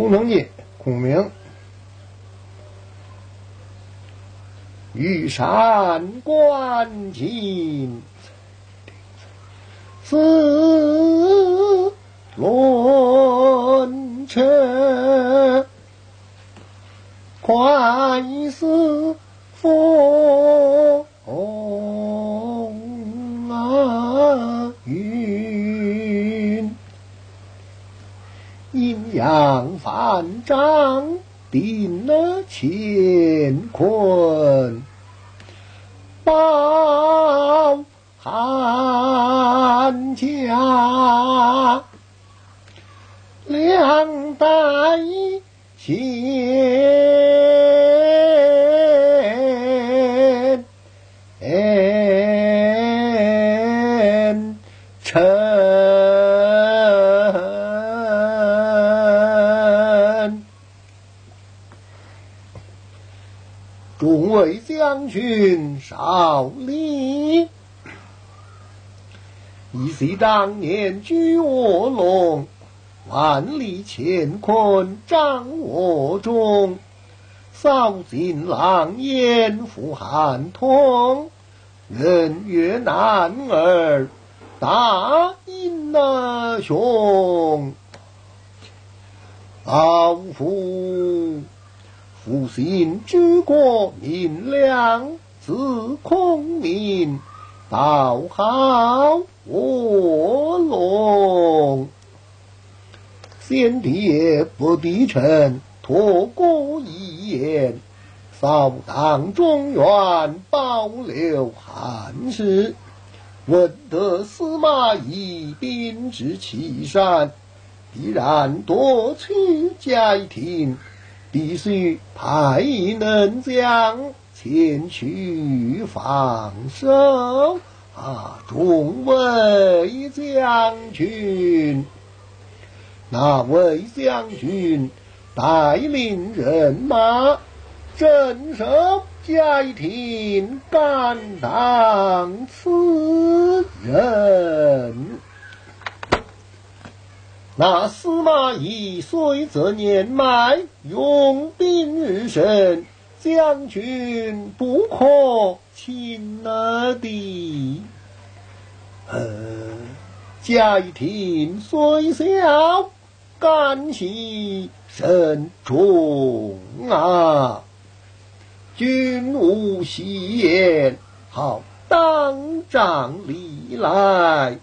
空城计，孔明，羽山关津，四轮车，快似风阴阳反掌，定了乾坤，保汉家，两代先臣。众位君少礼，一夕当年居卧龙，万里乾坤掌握中。扫尽狼烟复汉通，人越男儿大英雄。老夫复兴治国明亮，自孔明，报好卧龙。先帝不帝臣，托孤一言，扫荡中原，保留汉室。闻得司马懿兵至岐山，必然夺取嘉亭，必须派能将前去防守。啊，众位将军，那位将军带领人马镇守街亭，敢当此任。那司马懿虽则年迈，用兵日深，将军不可轻了的。呃，嘉亭虽小，干系甚重啊！君无戏言，好当仗礼来。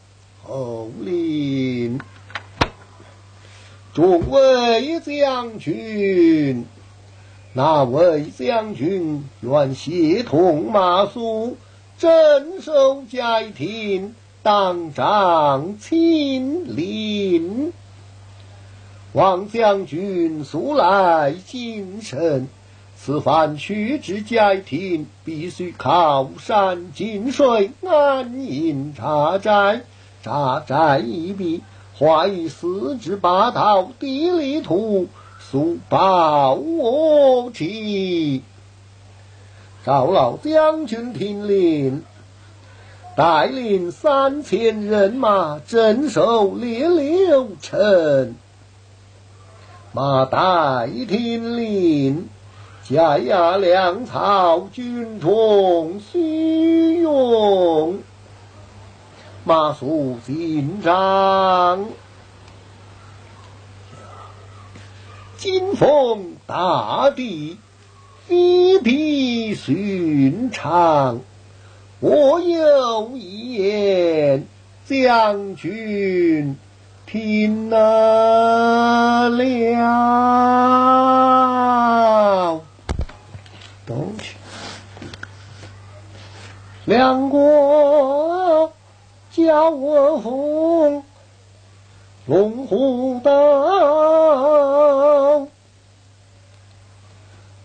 侯令众位将军，那位将军愿协同马谡，镇守街亭，当仗亲临。望将军速来谨慎。此番去至嘉亭，必须靠山近水，安营扎寨。扎寨一毕，怀四至八道地理图，速报我去。赵老将军听令，带领三千人马镇守列柳城。马岱听令。加压粮草，军中需用，马谡紧张，金风大地，非比寻常。我有一言，将军听了了。东去，两国交锋，龙虎斗，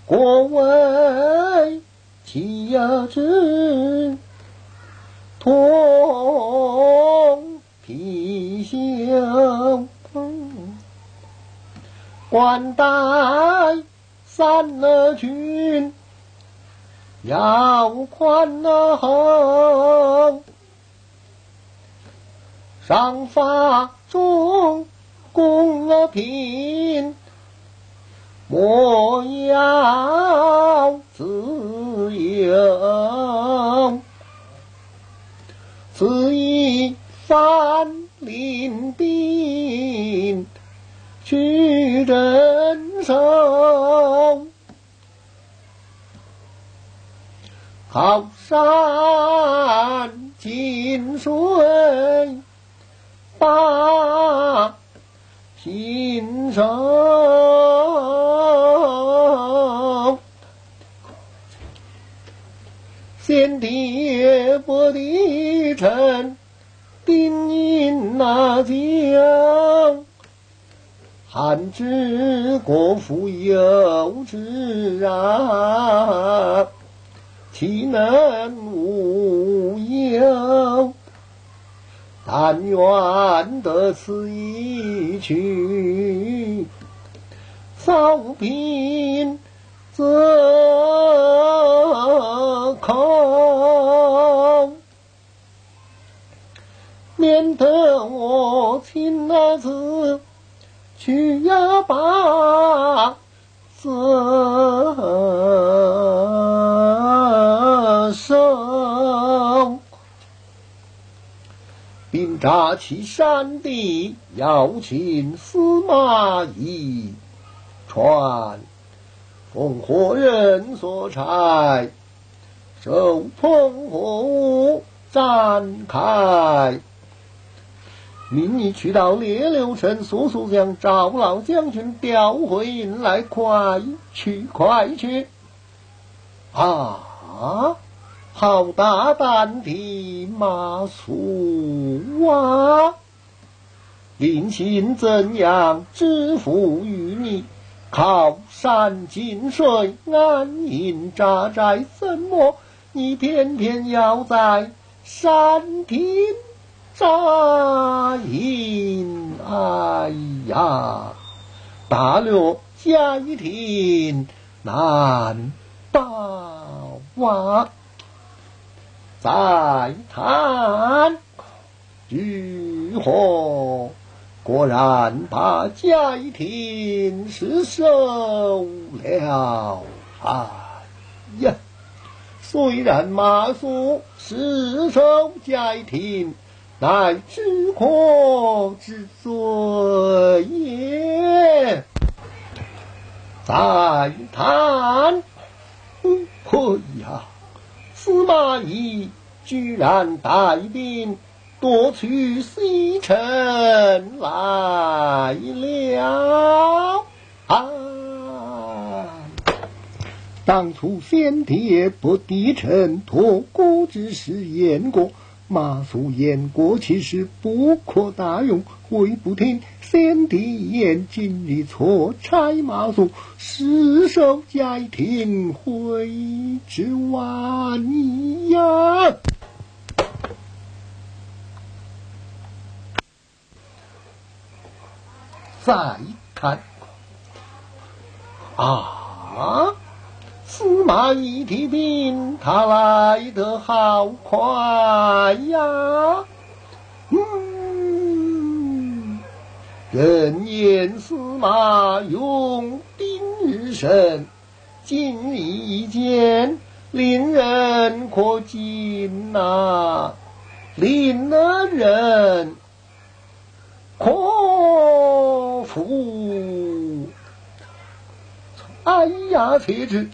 国威岂有之？同披袖，冠带三了军。要宽厚，上发中公平，莫要自由，此一番临兵去镇守，好山金水把平手，先帝不地臣，定因那将，汉之国富有之啊，岂能无忧？但愿得此一去，扫平则空，免得我亲儿子去呀把责并扎起山地，邀请司马懿传烽火人所差，手捧火展开。命你去到列刘城，速速将赵老将军调回营来，快去，快去！啊！好大胆的马谡啊！临行怎样支付于你？靠山近水，安营扎寨，怎么你偏偏要在山顶扎营？哎呀，大略家一听难保啊！再谈如何？果然把贾一亭失手了。哎呀，虽然马谡失守家庭，乃知国之罪也。再谈，哎呀！司马懿居然带兵夺取西城来了！啊！当初先帝不敌臣托孤之时言过。马谡言过其实不可大用，会不听先帝言，今日错差马谡，失手假听，悔之晚矣呀！再看啊！司马懿提兵，他来得好快呀！嗯，人言司马勇兵日盛，今日一见，令人可敬呐，令人可服。哎呀，且知。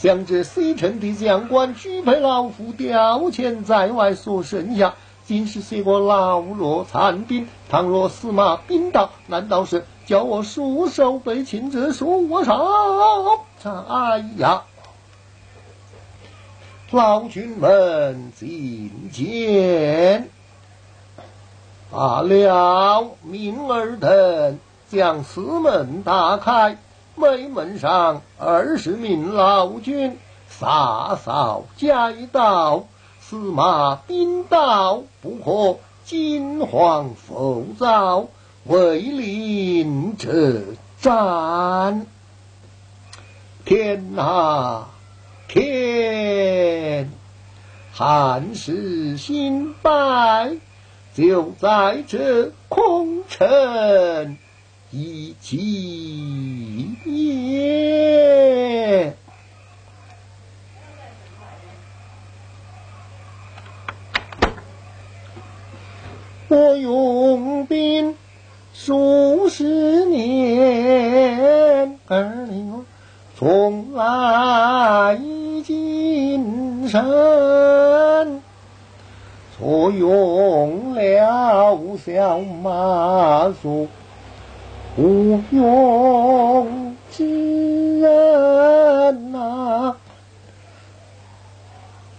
想知西城的将官举被老夫调遣在外所剩下，竟是些个老弱残兵。倘若司马兵到，难道是叫我束手被擒，者说我少？哎呀！老君们觐见。罢了，明儿等将四门打开。北门上二十名老军，洒扫街道，司马兵到，不可惊慌浮躁，为令者战。天啊天！汉室兴败，就在这空城。以及也。我用兵数十年，二零从来谨慎，错用了小马术，无用之人呐，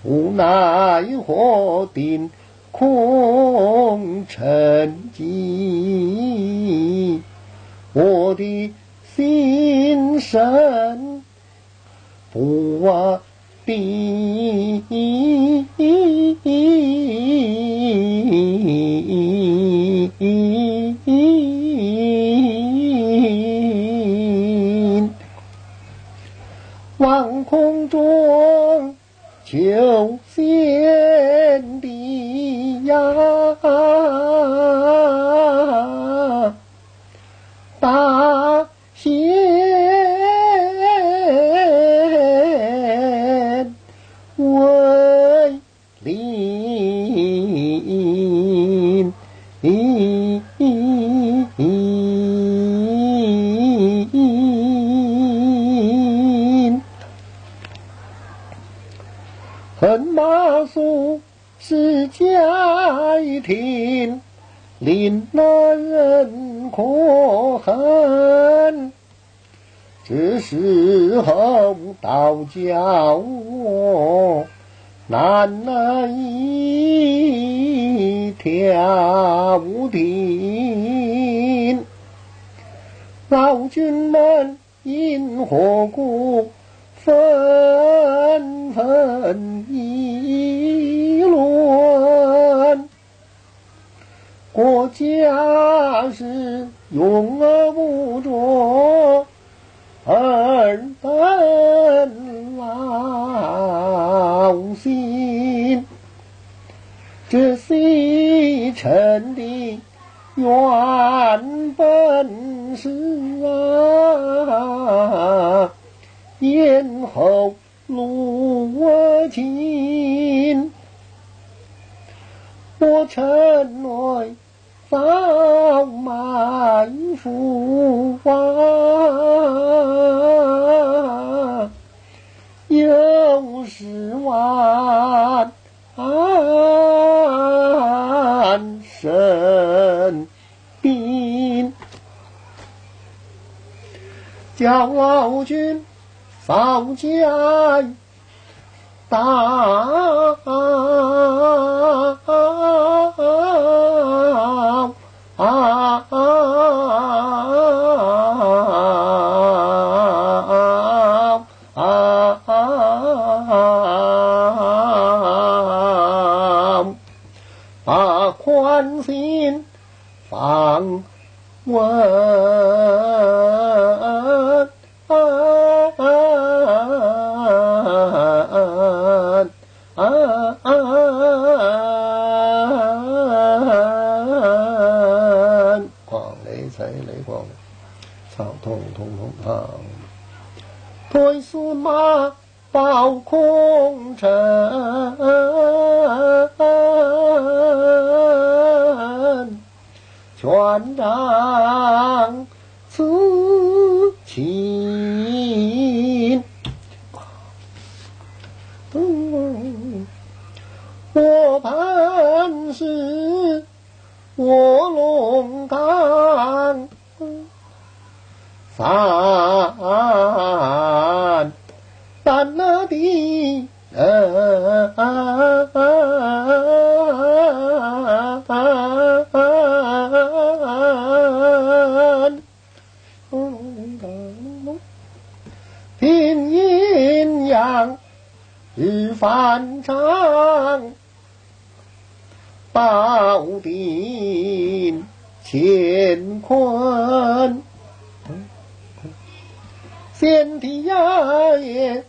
无奈何定。空沉寂，我的心神不定。望空中求仙地。呀，是家庭，令那人可恨。这时候到家我难一条定，老君们因何故纷纷议国家是用而不着，二等老心，这西城的原本是啊。咽喉如金，我承诺早埋伏啊，有十万神兵，叫老君。保家大放稳。推司马报空城，卧龙岗。三三那的人，听阴阳日翻八无边乾坤，先帝呀也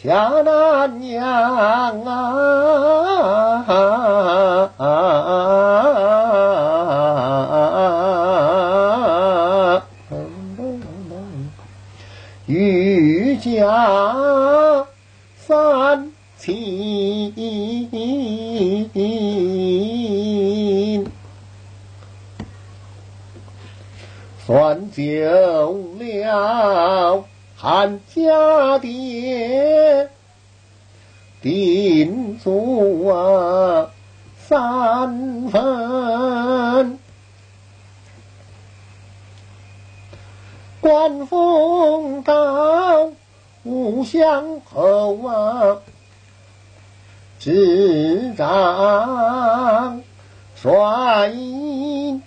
下南洋啊！啊啊欲加三秦。算旧了汉家爹，定做啊三分。官封到武乡后啊，执掌帅印。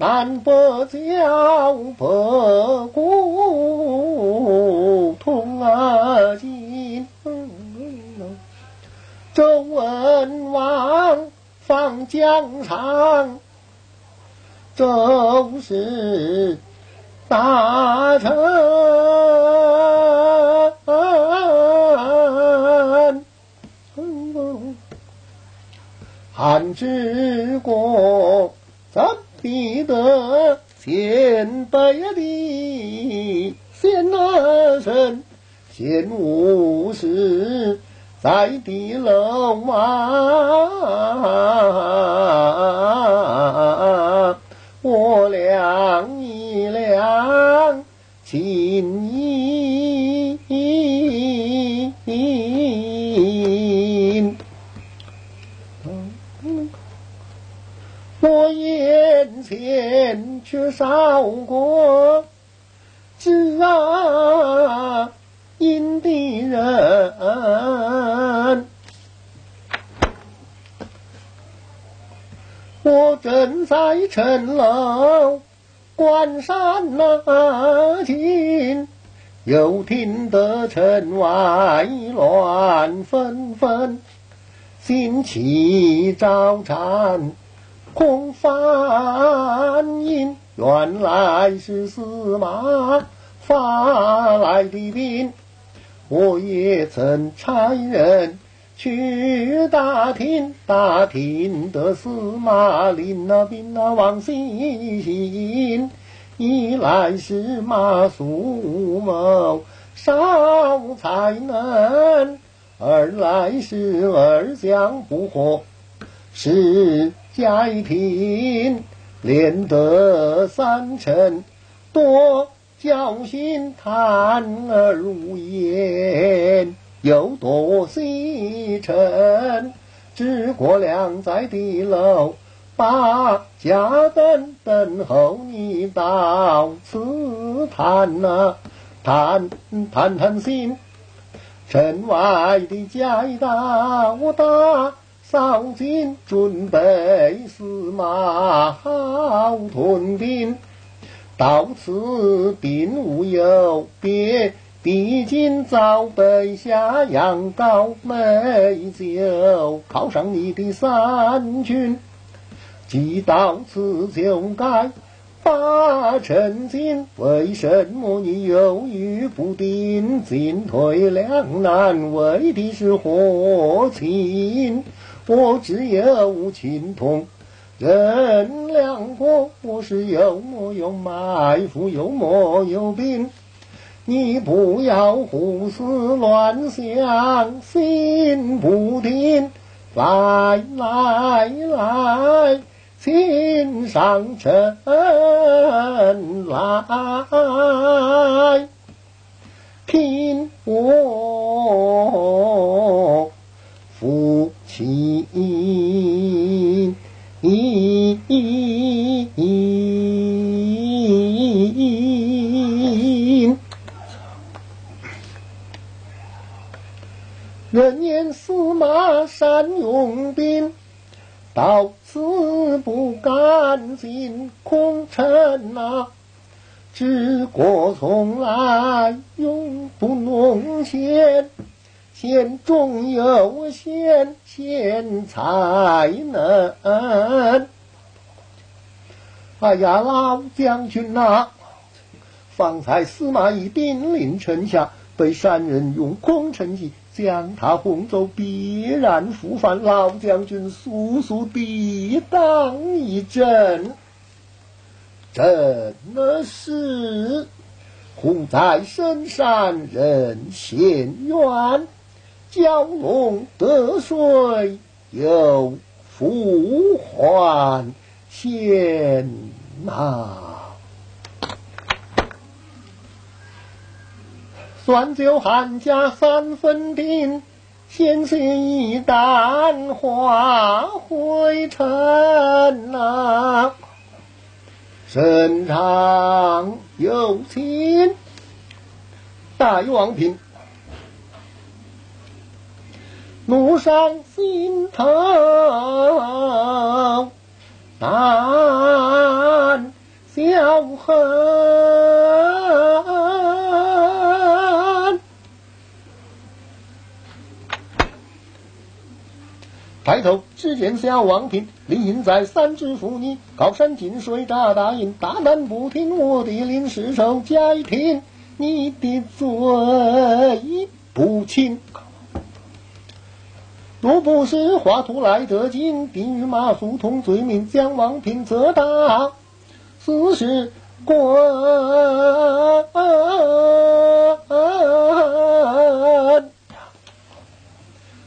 南北交，北国通啊进。周文王放疆场，周氏。大臣，汉之国怎比得先辈的先那神？先无事在地楼啊！少过知音的人，我正在城楼。观山那进，又听得城外乱纷纷，旌旗招展，空翻音。原来是司马发来的兵，我也曾差人去打听，打听得司马领那兵那王信。一来是马苏某少才能，二来是二将不和，是家庭连得三成，多侥幸谈而无言，又多西城，只过两载地楼。把家等等候你到此谈呐，谈谈谈心。城外的街道大，扫尽准备司马好屯兵。到此并无有别，毕竟早备下羊羔美酒，犒赏你的三军。既到此就该发成金，为什么你犹豫不定，进退两难？为的是何情？我只有情同人两过，我是又没有埋伏，又没有兵。你不要胡思乱想，心不定。来来来。请上阵来，听我亲人言司马善用兵。到此不敢进空城啊！治国从来永不弄贤，贤中有贤，贤才能。哎呀，老将军呐，方才司马懿兵临城下，被山人用空城计。将他轰走，必然复返。老将军速速抵挡一阵。真的是虎在深山人嫌远，蛟龙得水又复还险呐。算酒汉家三分定，险些一旦化灰尘呐。身长有情，大王平，怒上心头难消恨。抬头只见小王平。临隐在三只妇女，高山近水扎大营，大难不听我的令，失手假听你的罪不轻。若不是华佗来得近，定与马谡同罪名，将王平责打，死是滚。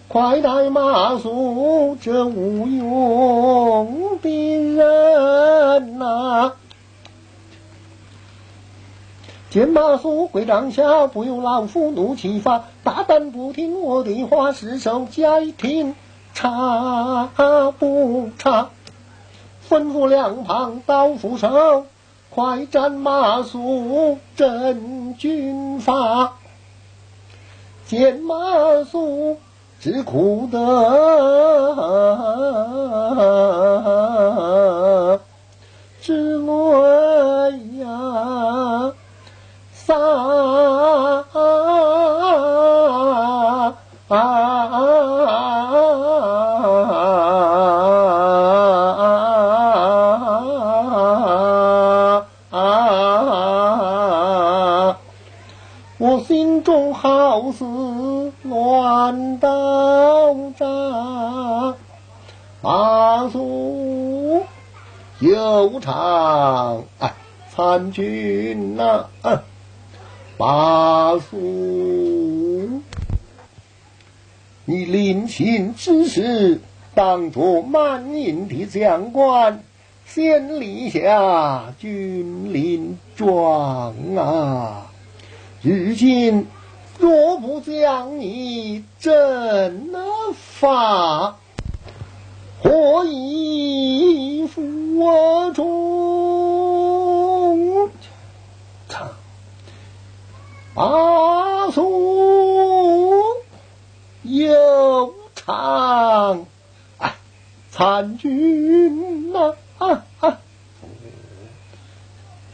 快带马谡，这无用的人呐！见马谡跪帐下，不由老夫怒气发。大胆不听我的话，失手假听查不查？吩咐两旁刀斧手，快斩马谡镇军法。见马谡。只苦的之泪呀，乱刀扎，马谡有长哎，参军呐，马谡，你临行之时，当着满营的将官，先立下军令状啊！如今不将你正法，何以复中？唱阿苏有唱，哎，参军呐，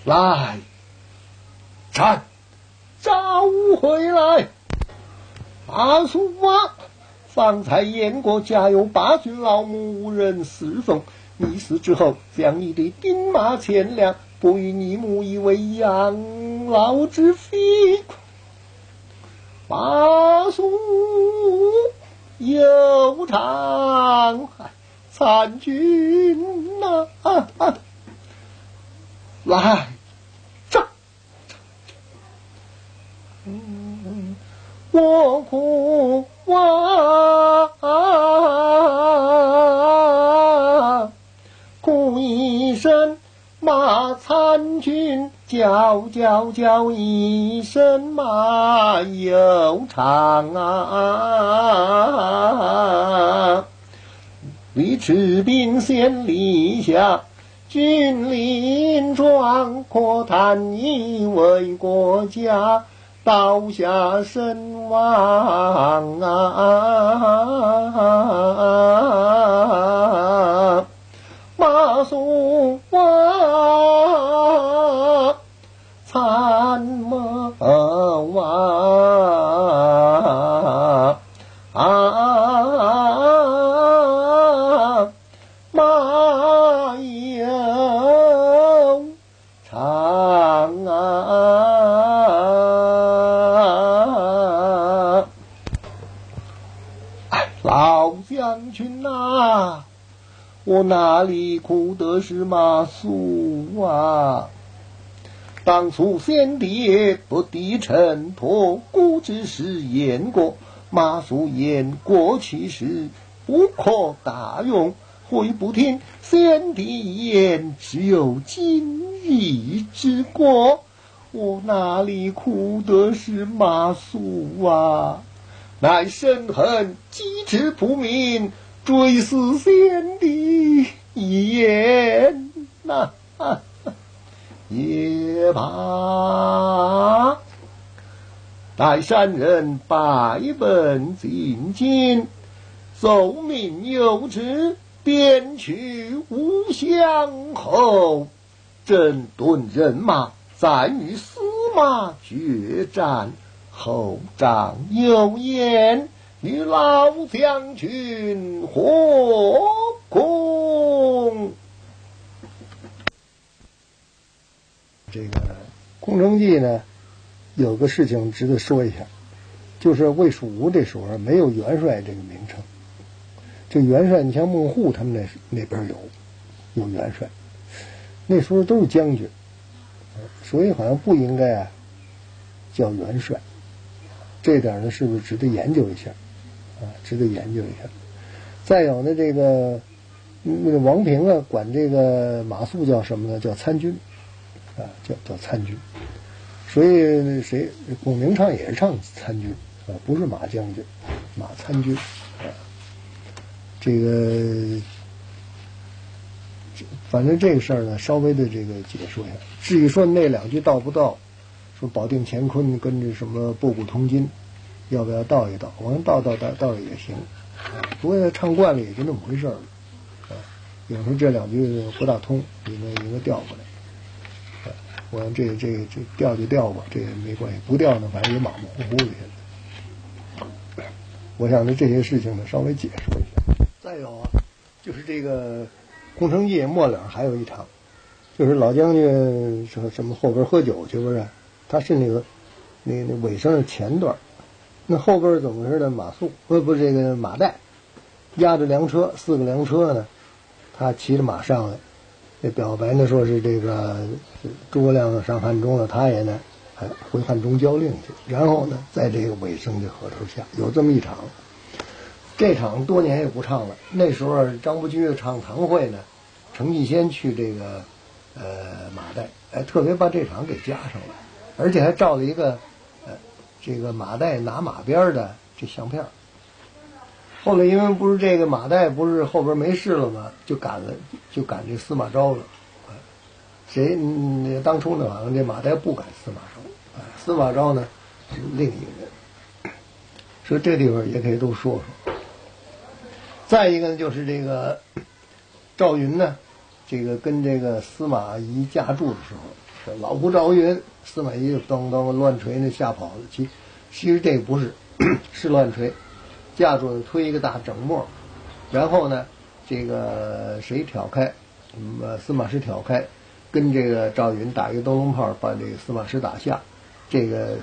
来，战！招回来，阿叔啊！方才燕国，家有八旬老母无人侍奉，你死之后，将你的兵马钱粮拨与你母，以为养老之费。阿叔有偿，参军呐！来。我苦啊，哭一声马参军，叫叫叫一声马有长啊！你持兵先立下军令状，可叹你为国家。刀下身亡啊！我哪里哭得是马谡啊？当初先帝不敌臣托，故之是言过。马谡言过其实，不可大用。悔不听先帝言，只有今日之过。我哪里哭得是马谡啊？乃深恨机智不明，追思先帝遗言呐。也罢。待山人百本进京，奏命有旨，便去吴乡后，整顿人马。再与司马决战，后长有言你老将军何共？这个《空城计》呢，有个事情值得说一下，就是魏蜀吴这时候没有元帅这个名称。这元帅，你像孟户他们那那边有有元帅，那时候都是将军。所以好像不应该啊，叫元帅，这点呢是不是值得研究一下？啊，值得研究一下。再有呢，这个那个王平啊，管这个马谡叫什么呢？叫参军，啊，叫叫参军。所以那谁孔明唱也是唱参军啊，不是马将军，马参军啊。这个。反正这个事儿呢，稍微的这个解说一下。至于说那两句到不到，说保定乾坤跟这什么布谷通金，要不要倒一倒？我说倒倒倒倒也行，不过唱惯了也就那么回事儿。啊，有时候这两句不大通，应该应该调过来。我说这这这调就调吧，这也没关系。不调呢，反正也马马虎虎的。现在，我想着这些事情呢，稍微解释一下。再有啊，就是这个。空城计末了还有一场，就是老将军说什么后边喝酒去不是？他是那个那那尾声的前段，那后边怎么回事呢？马谡不不这个马岱押着粮车，四个粮车呢，他骑着马上来，这表白呢说是这个诸葛亮上汉中了，他也呢哎回汉中交令去，然后呢在这个尾声的河头下有这么一场。这场多年也不唱了。那时候张伯驹唱堂会呢，程继先去这个呃马岱，哎，特别把这场给加上了，而且还照了一个这个马岱拿马鞭的这相片。后来因为不是这个马岱不是后边没事了吗？就赶了就赶这司马昭了。谁当初呢？好像这马岱不赶司马昭，司马昭呢是另一个人。说这地方也可以都说说。再一个呢，就是这个赵云呢，这个跟这个司马懿架住的时候，老胡赵云，司马懿就咚咚乱锤那吓跑了。其其实这个不是，是乱锤，架住推一个大整末，然后呢，这个谁挑开，呃，司马师挑开，跟这个赵云打一个灯笼炮，把这个司马师打下，这个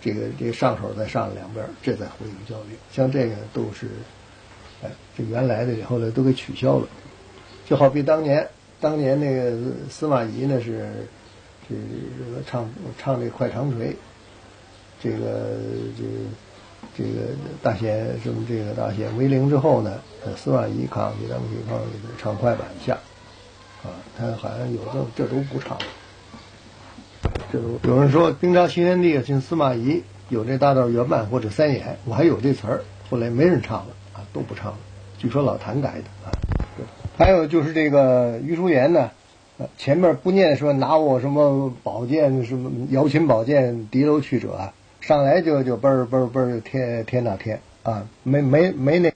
这个这上手再上两边，这再回应交流，像这个都是。哎，这原来的后来都给取消了，就好比当年，当年那个司马懿呢是，这个唱唱这快长锤，这个这个这个大显什么这个大显为零之后呢，司马懿抗击咱们这方唱快板下，啊，他好像有的这都不唱，这都有人说兵扎齐天地进司马懿有这大道圆满或者三言，我还有这词儿，后来没人唱了啊。都不唱了，据说老谭改的啊。还有就是这个于淑妍呢，前面不念说拿我什么宝剑什么瑶琴宝剑敌楼去者，上来就就嘣嘣嘣天天那天啊，没没没那。